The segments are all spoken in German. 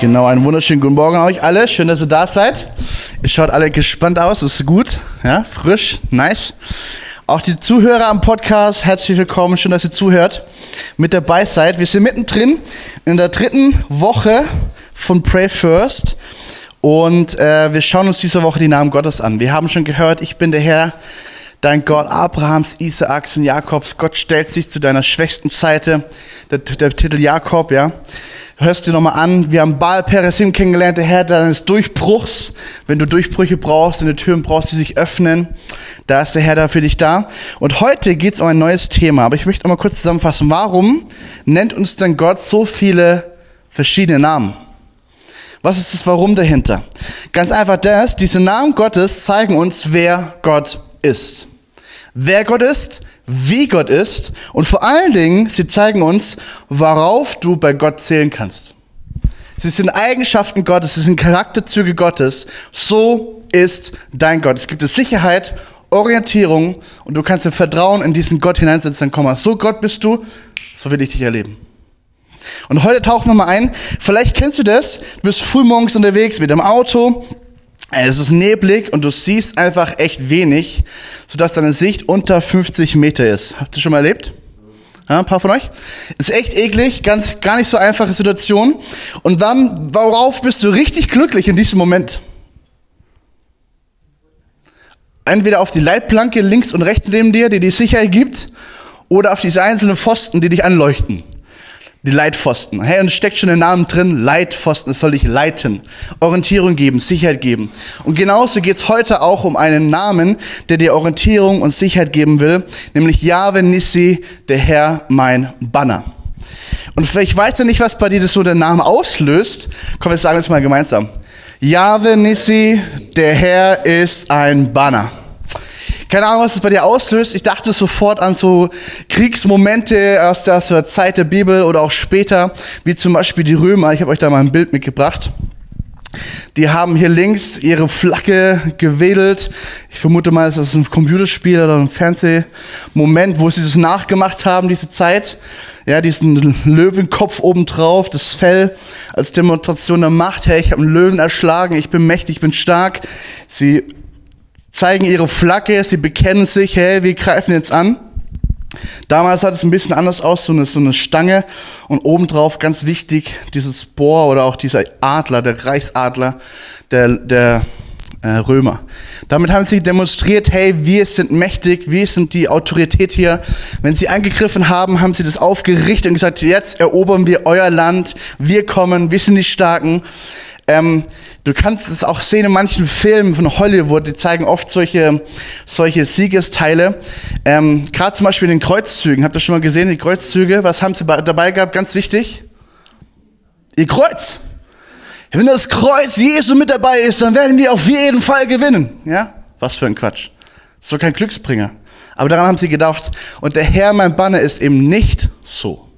Genau, einen wunderschönen guten Morgen euch alle. Schön, dass ihr da seid. Ihr schaut alle gespannt aus, ist gut, ja, frisch, nice. Auch die Zuhörer am Podcast, herzlich willkommen, schön, dass ihr zuhört, mit dabei seid. Wir sind mittendrin in der dritten Woche von Pray First und äh, wir schauen uns diese Woche die Namen Gottes an. Wir haben schon gehört, ich bin der Herr, dein Gott Abrahams, Isaaks und Jakobs. Gott stellt sich zu deiner schwächsten Seite. Der, der Titel Jakob, ja. Hörst du nochmal an. Wir haben Baal Peresim kennengelernt, der Herr deines Durchbruchs. Wenn du Durchbrüche brauchst, wenn du Türen brauchst, die sich öffnen, da ist der Herr da für dich da. Und heute geht es um ein neues Thema. Aber ich möchte noch mal kurz zusammenfassen. Warum nennt uns denn Gott so viele verschiedene Namen? Was ist das Warum dahinter? Ganz einfach das, diese Namen Gottes zeigen uns, wer Gott ist wer Gott ist, wie Gott ist und vor allen Dingen, sie zeigen uns, worauf du bei Gott zählen kannst. Sie sind Eigenschaften Gottes, sie sind Charakterzüge Gottes. So ist dein Gott. Es gibt dir Sicherheit, Orientierung und du kannst im Vertrauen in diesen Gott hineinsetzen. Dann komm mal, so Gott bist du, so will ich dich erleben. Und heute tauchen wir mal ein. Vielleicht kennst du das. Du bist frühmorgens unterwegs mit dem Auto es ist neblig und du siehst einfach echt wenig, sodass deine Sicht unter 50 Meter ist. Habt ihr schon mal erlebt? Ja, ein paar von euch? Ist echt eklig, ganz, gar nicht so einfache Situation. Und dann, worauf bist du richtig glücklich in diesem Moment? Entweder auf die Leitplanke links und rechts neben dir, die dir Sicherheit gibt, oder auf diese einzelnen Pfosten, die dich anleuchten. Die Leitpfosten. Hey, und es steckt schon der Name drin. Leitpfosten, es soll dich leiten, Orientierung geben, Sicherheit geben. Und genauso geht's heute auch um einen Namen, der dir Orientierung und Sicherheit geben will, nämlich Yahweh Nissi, der Herr mein Banner. Und vielleicht weißt du nicht, was bei dir das so der Name auslöst. Komm, wir sagen es mal gemeinsam. Yahweh Nissi, der Herr ist ein Banner. Keine Ahnung, was es bei dir auslöst. Ich dachte sofort an so Kriegsmomente aus der, aus der Zeit der Bibel oder auch später, wie zum Beispiel die Römer. Ich habe euch da mal ein Bild mitgebracht. Die haben hier links ihre Flagge gewedelt. Ich vermute mal, das ist ein Computerspiel oder ein Fernsehmoment, wo sie das nachgemacht haben, diese Zeit. Ja, diesen Löwenkopf obendrauf, das Fell als Demonstration der Macht. Hey, ich habe einen Löwen erschlagen, ich bin mächtig, ich bin stark. Sie zeigen ihre Flagge, sie bekennen sich, hey, wir greifen jetzt an. Damals sah es ein bisschen anders aus, so eine, so eine Stange und obendrauf ganz wichtig dieses Bohr oder auch dieser Adler, der Reichsadler der, der äh, Römer. Damit haben sie demonstriert, hey, wir sind mächtig, wir sind die Autorität hier. Wenn sie angegriffen haben, haben sie das aufgerichtet und gesagt, jetzt erobern wir euer Land, wir kommen, wir sind die Starken. Ähm, du kannst es auch sehen in manchen Filmen von Hollywood, die zeigen oft solche, solche Siegesteile. Ähm, Gerade zum Beispiel in den Kreuzzügen. Habt ihr schon mal gesehen, die Kreuzzüge? Was haben sie dabei gehabt? Ganz wichtig. Ihr Kreuz. Wenn das Kreuz Jesu mit dabei ist, dann werden die auf jeden Fall gewinnen. Ja? Was für ein Quatsch. Das ist kein Glücksbringer. Aber daran haben sie gedacht. Und der Herr, mein Banner, ist eben nicht so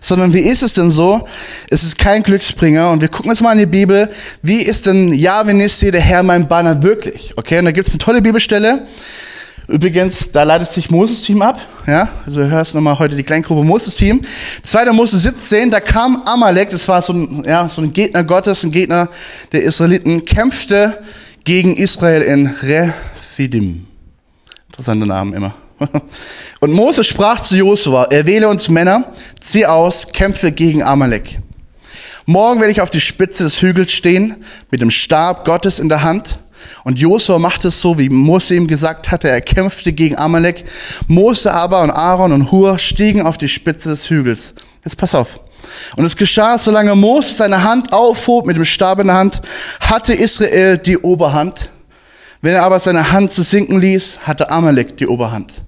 sondern wie ist es denn so? Es ist kein Glücksbringer und wir gucken jetzt mal in die Bibel, wie ist denn Yahweh Nissi, der Herr mein Banner wirklich? Okay, und da gibt es eine tolle Bibelstelle. Übrigens, da leitet sich Moses-Team ab. Ja, also hörst nochmal heute die Kleingruppe Moses-Team. 2. Mose 17, da kam Amalek, das war so ein, ja, so ein Gegner Gottes, ein Gegner der Israeliten, kämpfte gegen Israel in Rephidim. Interessanter Namen immer. Und Mose sprach zu Josua, erwähle uns Männer, zieh aus, kämpfe gegen Amalek. Morgen werde ich auf die Spitze des Hügels stehen, mit dem Stab Gottes in der Hand. Und Josua machte es so, wie Mose ihm gesagt hatte, er kämpfte gegen Amalek. Mose aber und Aaron und Hur stiegen auf die Spitze des Hügels. Jetzt pass auf. Und es geschah, solange Mose seine Hand aufhob mit dem Stab in der Hand, hatte Israel die Oberhand. Wenn er aber seine Hand zu sinken ließ, hatte Amalek die Oberhand.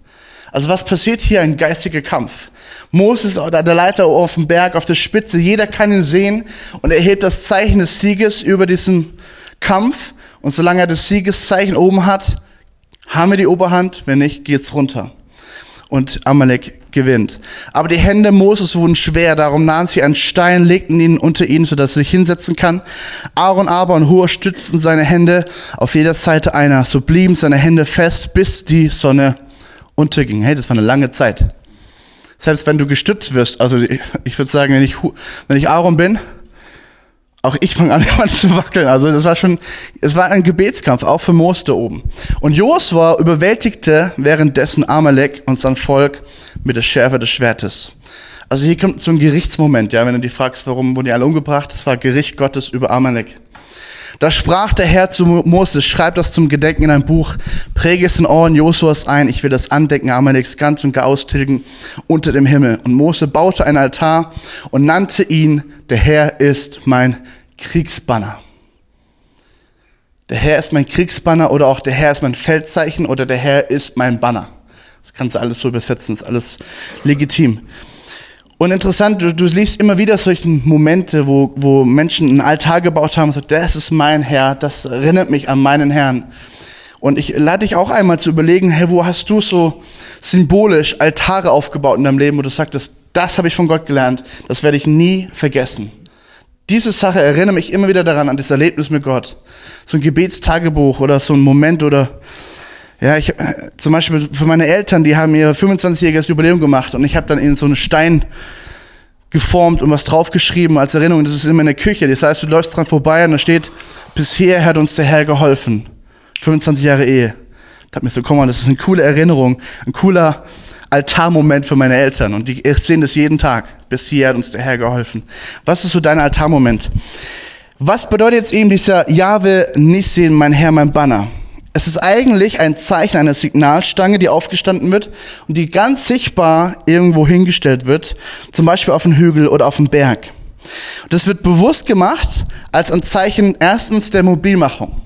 Also was passiert hier? Ein geistiger Kampf. Moses oder der Leiter auf dem Berg, auf der Spitze, jeder kann ihn sehen und er hebt das Zeichen des Sieges über diesen Kampf. Und solange er das Siegeszeichen oben hat, haben wir die Oberhand, wenn nicht, geht's runter. Und Amalek gewinnt. Aber die Hände Moses wurden schwer, darum nahmen sie einen Stein, legten ihn unter ihn, sodass er sich hinsetzen kann. Aaron aber und Hur stützten seine Hände auf jeder Seite einer. So blieben seine Hände fest, bis die Sonne unterging. Hey, das war eine lange Zeit. Selbst wenn du gestützt wirst, also ich würde sagen, wenn ich, wenn ich Aaron bin, Auch ich fange an, immer zu wackeln. Also das war schon, es war ein Gebetskampf, auch für Mose da oben. Und Josua überwältigte währenddessen Amalek und sein Volk mit der Schärfe des Schwertes. Also hier kommt so ein Gerichtsmoment, ja, wenn du dich fragst, warum wurden die alle umgebracht? Das war Gericht Gottes über Amalek. Da sprach der Herr zu Moses, schreib das zum Gedenken in ein Buch, präge es in Ohren Josuas ein, ich will das Andenken Amaleks ganz und gar austilgen unter dem Himmel. Und Mose baute einen Altar und nannte ihn, der Herr ist mein Kriegsbanner. Der Herr ist mein Kriegsbanner oder auch der Herr ist mein Feldzeichen oder der Herr ist mein Banner. Das kannst du alles so übersetzen, ist alles legitim. Und interessant, du, du liest immer wieder solche Momente, wo, wo Menschen einen Altar gebaut haben und sagen, das ist mein Herr, das erinnert mich an meinen Herrn. Und ich lade dich auch einmal zu überlegen, hey, wo hast du so symbolisch Altare aufgebaut in deinem Leben, wo du sagst, das habe ich von Gott gelernt, das werde ich nie vergessen. Diese Sache erinnert mich immer wieder daran, an das Erlebnis mit Gott. So ein Gebetstagebuch oder so ein Moment oder ja, ich zum Beispiel für meine Eltern, die haben ihr 25-jähriges Jubiläum gemacht und ich habe dann ihnen so einen Stein geformt und was draufgeschrieben als Erinnerung. Das ist immer in der Küche. Das heißt, du läufst dran vorbei und da steht, bisher hat uns der Herr geholfen. 25 Jahre Ehe. Da hat mir so, komm mal, das ist eine coole Erinnerung, ein cooler Altarmoment für meine Eltern. Und die sehen das jeden Tag. Bisher hat uns der Herr geholfen. Was ist so dein Altarmoment? Was bedeutet jetzt eben dieser Jahwe Nissin, mein Herr, mein Banner? Es ist eigentlich ein Zeichen einer Signalstange, die aufgestanden wird und die ganz sichtbar irgendwo hingestellt wird, zum Beispiel auf einen Hügel oder auf einen Berg. Das wird bewusst gemacht als ein Zeichen erstens der Mobilmachung.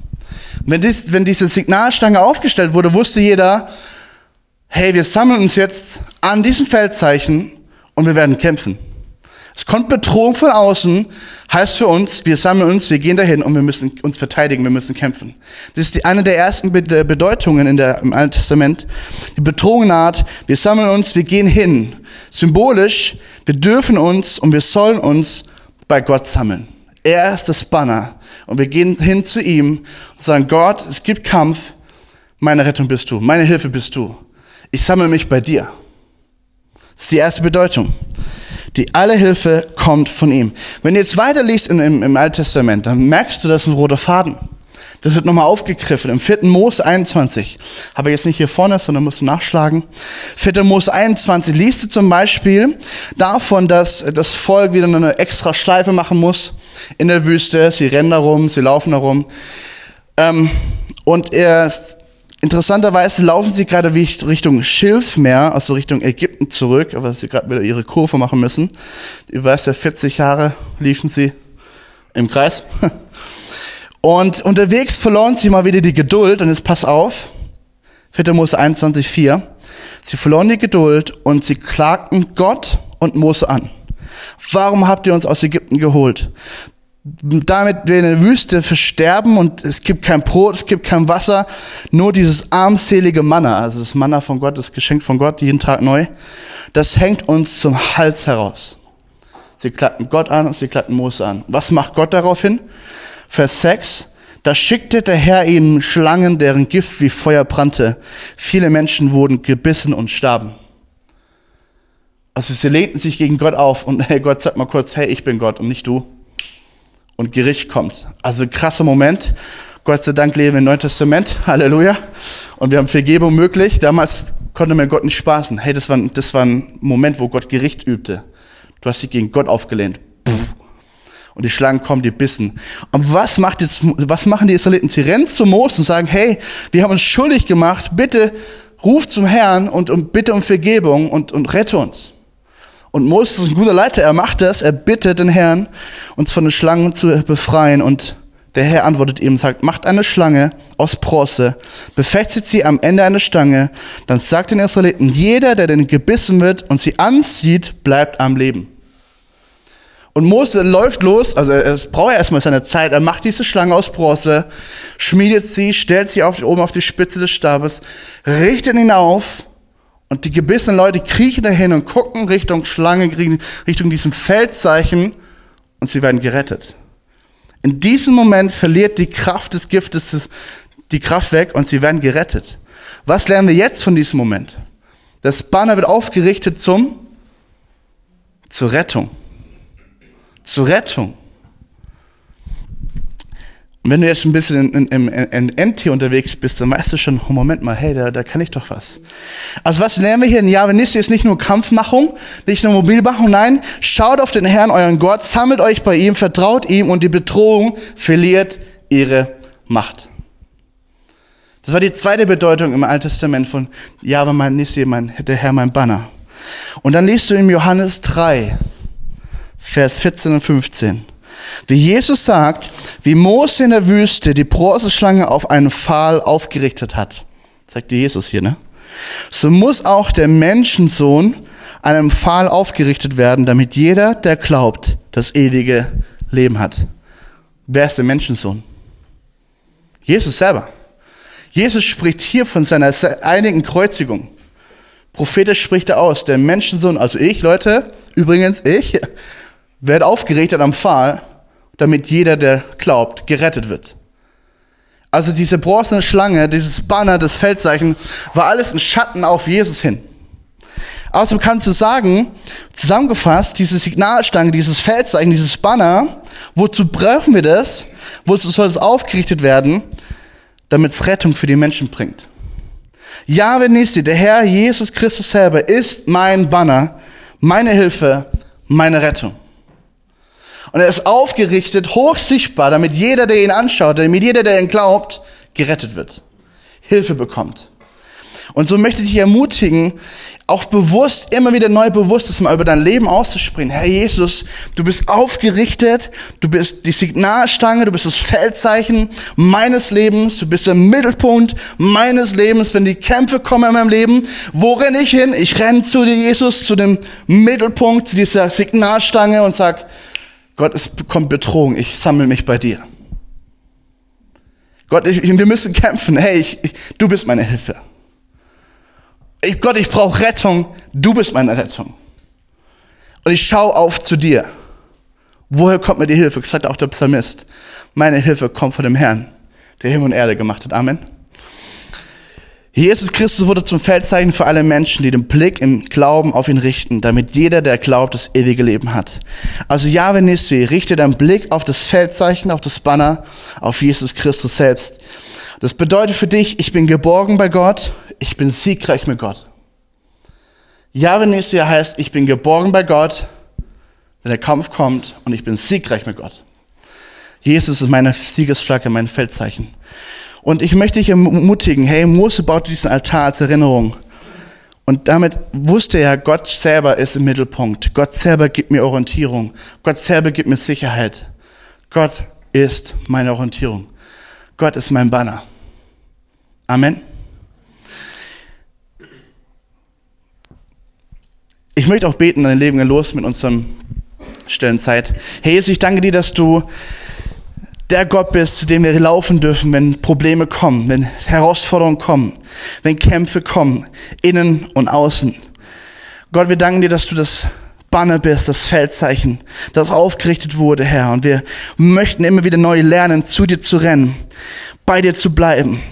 Wenn, dies, wenn diese Signalstange aufgestellt wurde, wusste jeder, hey, wir sammeln uns jetzt an diesem Feldzeichen und wir werden kämpfen. Es kommt Bedrohung von außen, heißt für uns, wir sammeln uns, wir gehen dahin und wir müssen uns verteidigen, wir müssen kämpfen. Das ist die, eine der ersten Bedeutungen in der, im Alten Testament. Die Bedrohung naht, wir sammeln uns, wir gehen hin. Symbolisch, wir dürfen uns und wir sollen uns bei Gott sammeln. Er ist das Banner. Und wir gehen hin zu ihm und sagen, Gott, es gibt Kampf, meine Rettung bist du, meine Hilfe bist du. Ich sammle mich bei dir. Das ist die erste Bedeutung. Die alle Hilfe kommt von ihm. Wenn du jetzt weiterliest im, im, im Alten Testament, dann merkst du, das ist ein roter Faden. Das wird nochmal aufgegriffen. Im 4. Mose 21. Habe ich jetzt nicht hier vorne, sondern musst du nachschlagen. 4. Mose 21 liest du zum Beispiel davon, dass das Volk wieder eine extra Schleife machen muss in der Wüste. Sie rennen da rum, sie laufen da rum. Ähm, und er Interessanterweise laufen sie gerade Richtung Schilfmeer, also Richtung Ägypten zurück, aber sie gerade wieder ihre Kurve machen müssen. Weißt ja, 40 Jahre liefen sie im Kreis. Und unterwegs verloren sie mal wieder die Geduld und jetzt pass auf, 4. Mose 21, 4. Sie verloren die Geduld und sie klagten Gott und Mose an. Warum habt ihr uns aus Ägypten geholt? Damit wir in der Wüste versterben und es gibt kein Brot, es gibt kein Wasser, nur dieses armselige Manna, also das Manna von Gott, das Geschenk von Gott, jeden Tag neu, das hängt uns zum Hals heraus. Sie klatten Gott an und sie klatten Mose an. Was macht Gott daraufhin? Vers 6. Da schickte der Herr ihnen Schlangen, deren Gift wie Feuer brannte. Viele Menschen wurden gebissen und starben. Also sie lehnten sich gegen Gott auf und hey Gott, sag mal kurz, hey, ich bin Gott und nicht du und Gericht kommt. Also krasser Moment. Gott sei Dank leben wir im Neuen Testament. Halleluja. Und wir haben Vergebung möglich. Damals konnte man Gott nicht spaßen. Hey, das war, das war ein Moment, wo Gott Gericht übte. Du hast dich gegen Gott aufgelehnt. Und die Schlangen kommen, die bissen. Und was, macht jetzt, was machen die Israeliten? Sie rennen zu Mose und sagen, hey, wir haben uns schuldig gemacht. Bitte ruf zum Herrn und, und bitte um Vergebung und, und rette uns. Und Moses ist ein guter Leiter, er macht das, er bittet den Herrn, uns von den Schlangen zu befreien. Und der Herr antwortet ihm und sagt, macht eine Schlange aus Bronze, befestigt sie am Ende einer Stange, dann sagt den Israeliten, jeder, der den gebissen wird und sie ansieht, bleibt am Leben. Und Mose läuft los, also es braucht erstmal seine Zeit, er macht diese Schlange aus Bronze, schmiedet sie, stellt sie auf, oben auf die Spitze des Stabes, richtet ihn auf und die gebissenen Leute kriechen dahin und gucken Richtung Schlange, Richtung diesem Feldzeichen und sie werden gerettet. In diesem Moment verliert die Kraft des Giftes die Kraft weg und sie werden gerettet. Was lernen wir jetzt von diesem Moment? Das Banner wird aufgerichtet zum, zur Rettung. Zur Rettung. Wenn du jetzt ein bisschen in, in, in, in NT unterwegs bist, dann weißt du schon, oh, Moment mal, hey, da, da kann ich doch was. Also was lernen wir hier in Jahwe Nissi ist nicht nur Kampfmachung, nicht nur Mobilmachung, nein, schaut auf den Herrn, euren Gott, sammelt euch bei ihm, vertraut ihm und die Bedrohung verliert ihre Macht. Das war die zweite Bedeutung im Alten Testament von Jahwe mein Nissi, mein, der Herr mein Banner. Und dann liest du in Johannes 3, Vers 14 und 15. Wie Jesus sagt, wie Mose in der Wüste die Bronzeschlange auf einen Pfahl aufgerichtet hat, sagt Jesus hier, ne? So muss auch der Menschensohn einem Pfahl aufgerichtet werden, damit jeder, der glaubt, das ewige Leben hat. Wer ist der Menschensohn? Jesus selber. Jesus spricht hier von seiner einigen Kreuzigung. Prophetisch spricht er aus, der Menschensohn, also ich, Leute, übrigens ich, werde aufgerichtet am Pfahl damit jeder, der glaubt, gerettet wird. Also diese bronzene Schlange, dieses Banner, das Feldzeichen, war alles ein Schatten auf Jesus hin. Außerdem kannst du sagen, zusammengefasst, diese Signalstange, dieses Feldzeichen, dieses Banner, wozu brauchen wir das? Wozu soll es aufgerichtet werden? Damit es Rettung für die Menschen bringt. Jahwe Nissi, der Herr Jesus Christus selber, ist mein Banner, meine Hilfe, meine Rettung. Und er ist aufgerichtet, hoch sichtbar, damit jeder, der ihn anschaut, damit jeder, der ihn glaubt, gerettet wird. Hilfe bekommt. Und so möchte ich dich ermutigen, auch bewusst, immer wieder neu bewusst, das mal über dein Leben auszusprechen. Herr Jesus, du bist aufgerichtet, du bist die Signalstange, du bist das Feldzeichen meines Lebens, du bist der Mittelpunkt meines Lebens. Wenn die Kämpfe kommen in meinem Leben, wo renne ich hin? Ich renne zu dir, Jesus, zu dem Mittelpunkt, zu dieser Signalstange und sag, Gott, es kommt Bedrohung, ich sammle mich bei dir. Gott, ich, wir müssen kämpfen. Hey, ich, ich, du bist meine Hilfe. Gott, ich brauche Rettung. Du bist meine Rettung. Und ich schaue auf zu dir. Woher kommt mir die Hilfe? Das sagt auch der Psalmist. Meine Hilfe kommt von dem Herrn, der Himmel und Erde gemacht hat. Amen. Jesus Christus wurde zum Feldzeichen für alle Menschen, die den Blick im Glauben auf ihn richten, damit jeder, der glaubt, das ewige Leben hat. Also Yahweh Nissi, richte deinen Blick auf das Feldzeichen, auf das Banner, auf Jesus Christus selbst. Das bedeutet für dich, ich bin geborgen bei Gott, ich bin siegreich mit Gott. Yahweh Nissi heißt, ich bin geborgen bei Gott, wenn der Kampf kommt und ich bin siegreich mit Gott. Jesus ist meine Siegesflagge, mein Feldzeichen. Und ich möchte dich ermutigen, hey, Mose baute diesen Altar als Erinnerung. Und damit wusste er, Gott selber ist im Mittelpunkt. Gott selber gibt mir Orientierung. Gott selber gibt mir Sicherheit. Gott ist meine Orientierung. Gott ist mein Banner. Amen. Ich möchte auch beten, dann legen wir los mit unserem Stellenzeit. Hey Jesus, ich danke dir, dass du der Gott bist, zu dem wir laufen dürfen, wenn Probleme kommen, wenn Herausforderungen kommen, wenn Kämpfe kommen, innen und außen. Gott, wir danken dir, dass du das Banner bist, das Feldzeichen, das aufgerichtet wurde, Herr. Und wir möchten immer wieder neu lernen, zu dir zu rennen, bei dir zu bleiben,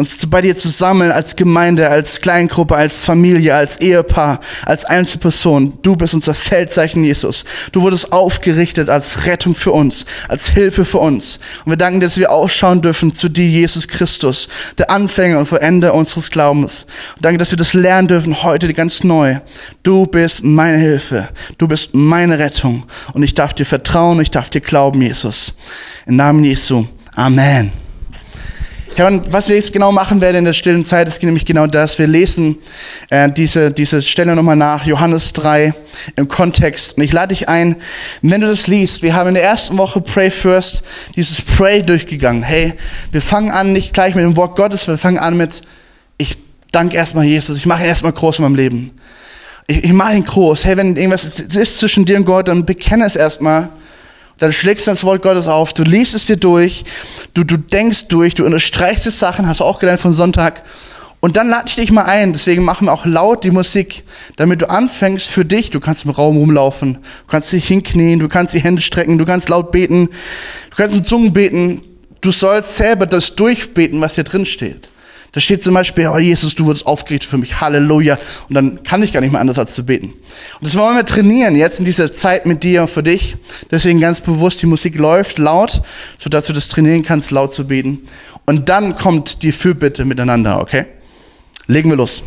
uns bei dir zu sammeln als Gemeinde, als Kleingruppe, als Familie, als Ehepaar, als Einzelperson. Du bist unser Feldzeichen, Jesus. Du wurdest aufgerichtet als Rettung für uns, als Hilfe für uns. Und wir danken dir, dass wir ausschauen dürfen zu dir, Jesus Christus, der Anfänger und Vollender unseres Glaubens. Und danke, dass wir das lernen dürfen heute ganz neu. Du bist meine Hilfe. Du bist meine Rettung. Und ich darf dir vertrauen, ich darf dir glauben, Jesus. Im Namen Jesu. Amen. Und was wir jetzt genau machen werden in der stillen Zeit, ist nämlich genau das. Wir lesen äh, diese, diese Stelle nochmal nach, Johannes 3 im Kontext. Und ich lade dich ein, wenn du das liest, wir haben in der ersten Woche Pray First dieses Pray durchgegangen. Hey, wir fangen an nicht gleich mit dem Wort Gottes, wir fangen an mit, ich danke erstmal Jesus, ich mache ihn erstmal groß in meinem Leben. Ich, ich mache ihn groß. Hey, wenn irgendwas ist zwischen dir und Gott, dann bekenne es erstmal dann schlägst du das Wort Gottes auf, du liest es dir durch, du, du denkst durch, du unterstreichst die Sachen, hast du auch gelernt von Sonntag. Und dann lade ich dich mal ein, deswegen machen wir auch laut die Musik, damit du anfängst für dich, du kannst im Raum rumlaufen, du kannst dich hinknien, du kannst die Hände strecken, du kannst laut beten, du kannst in Zungen beten, du sollst selber das durchbeten, was hier drin steht. Da steht zum Beispiel, oh Jesus, du wurdest aufgerichtet für mich, Halleluja. Und dann kann ich gar nicht mehr anders als zu beten. Und das wollen wir trainieren jetzt in dieser Zeit mit dir und für dich. Deswegen ganz bewusst, die Musik läuft laut, sodass du das trainieren kannst, laut zu beten. Und dann kommt die Fürbitte miteinander, okay? Legen wir los.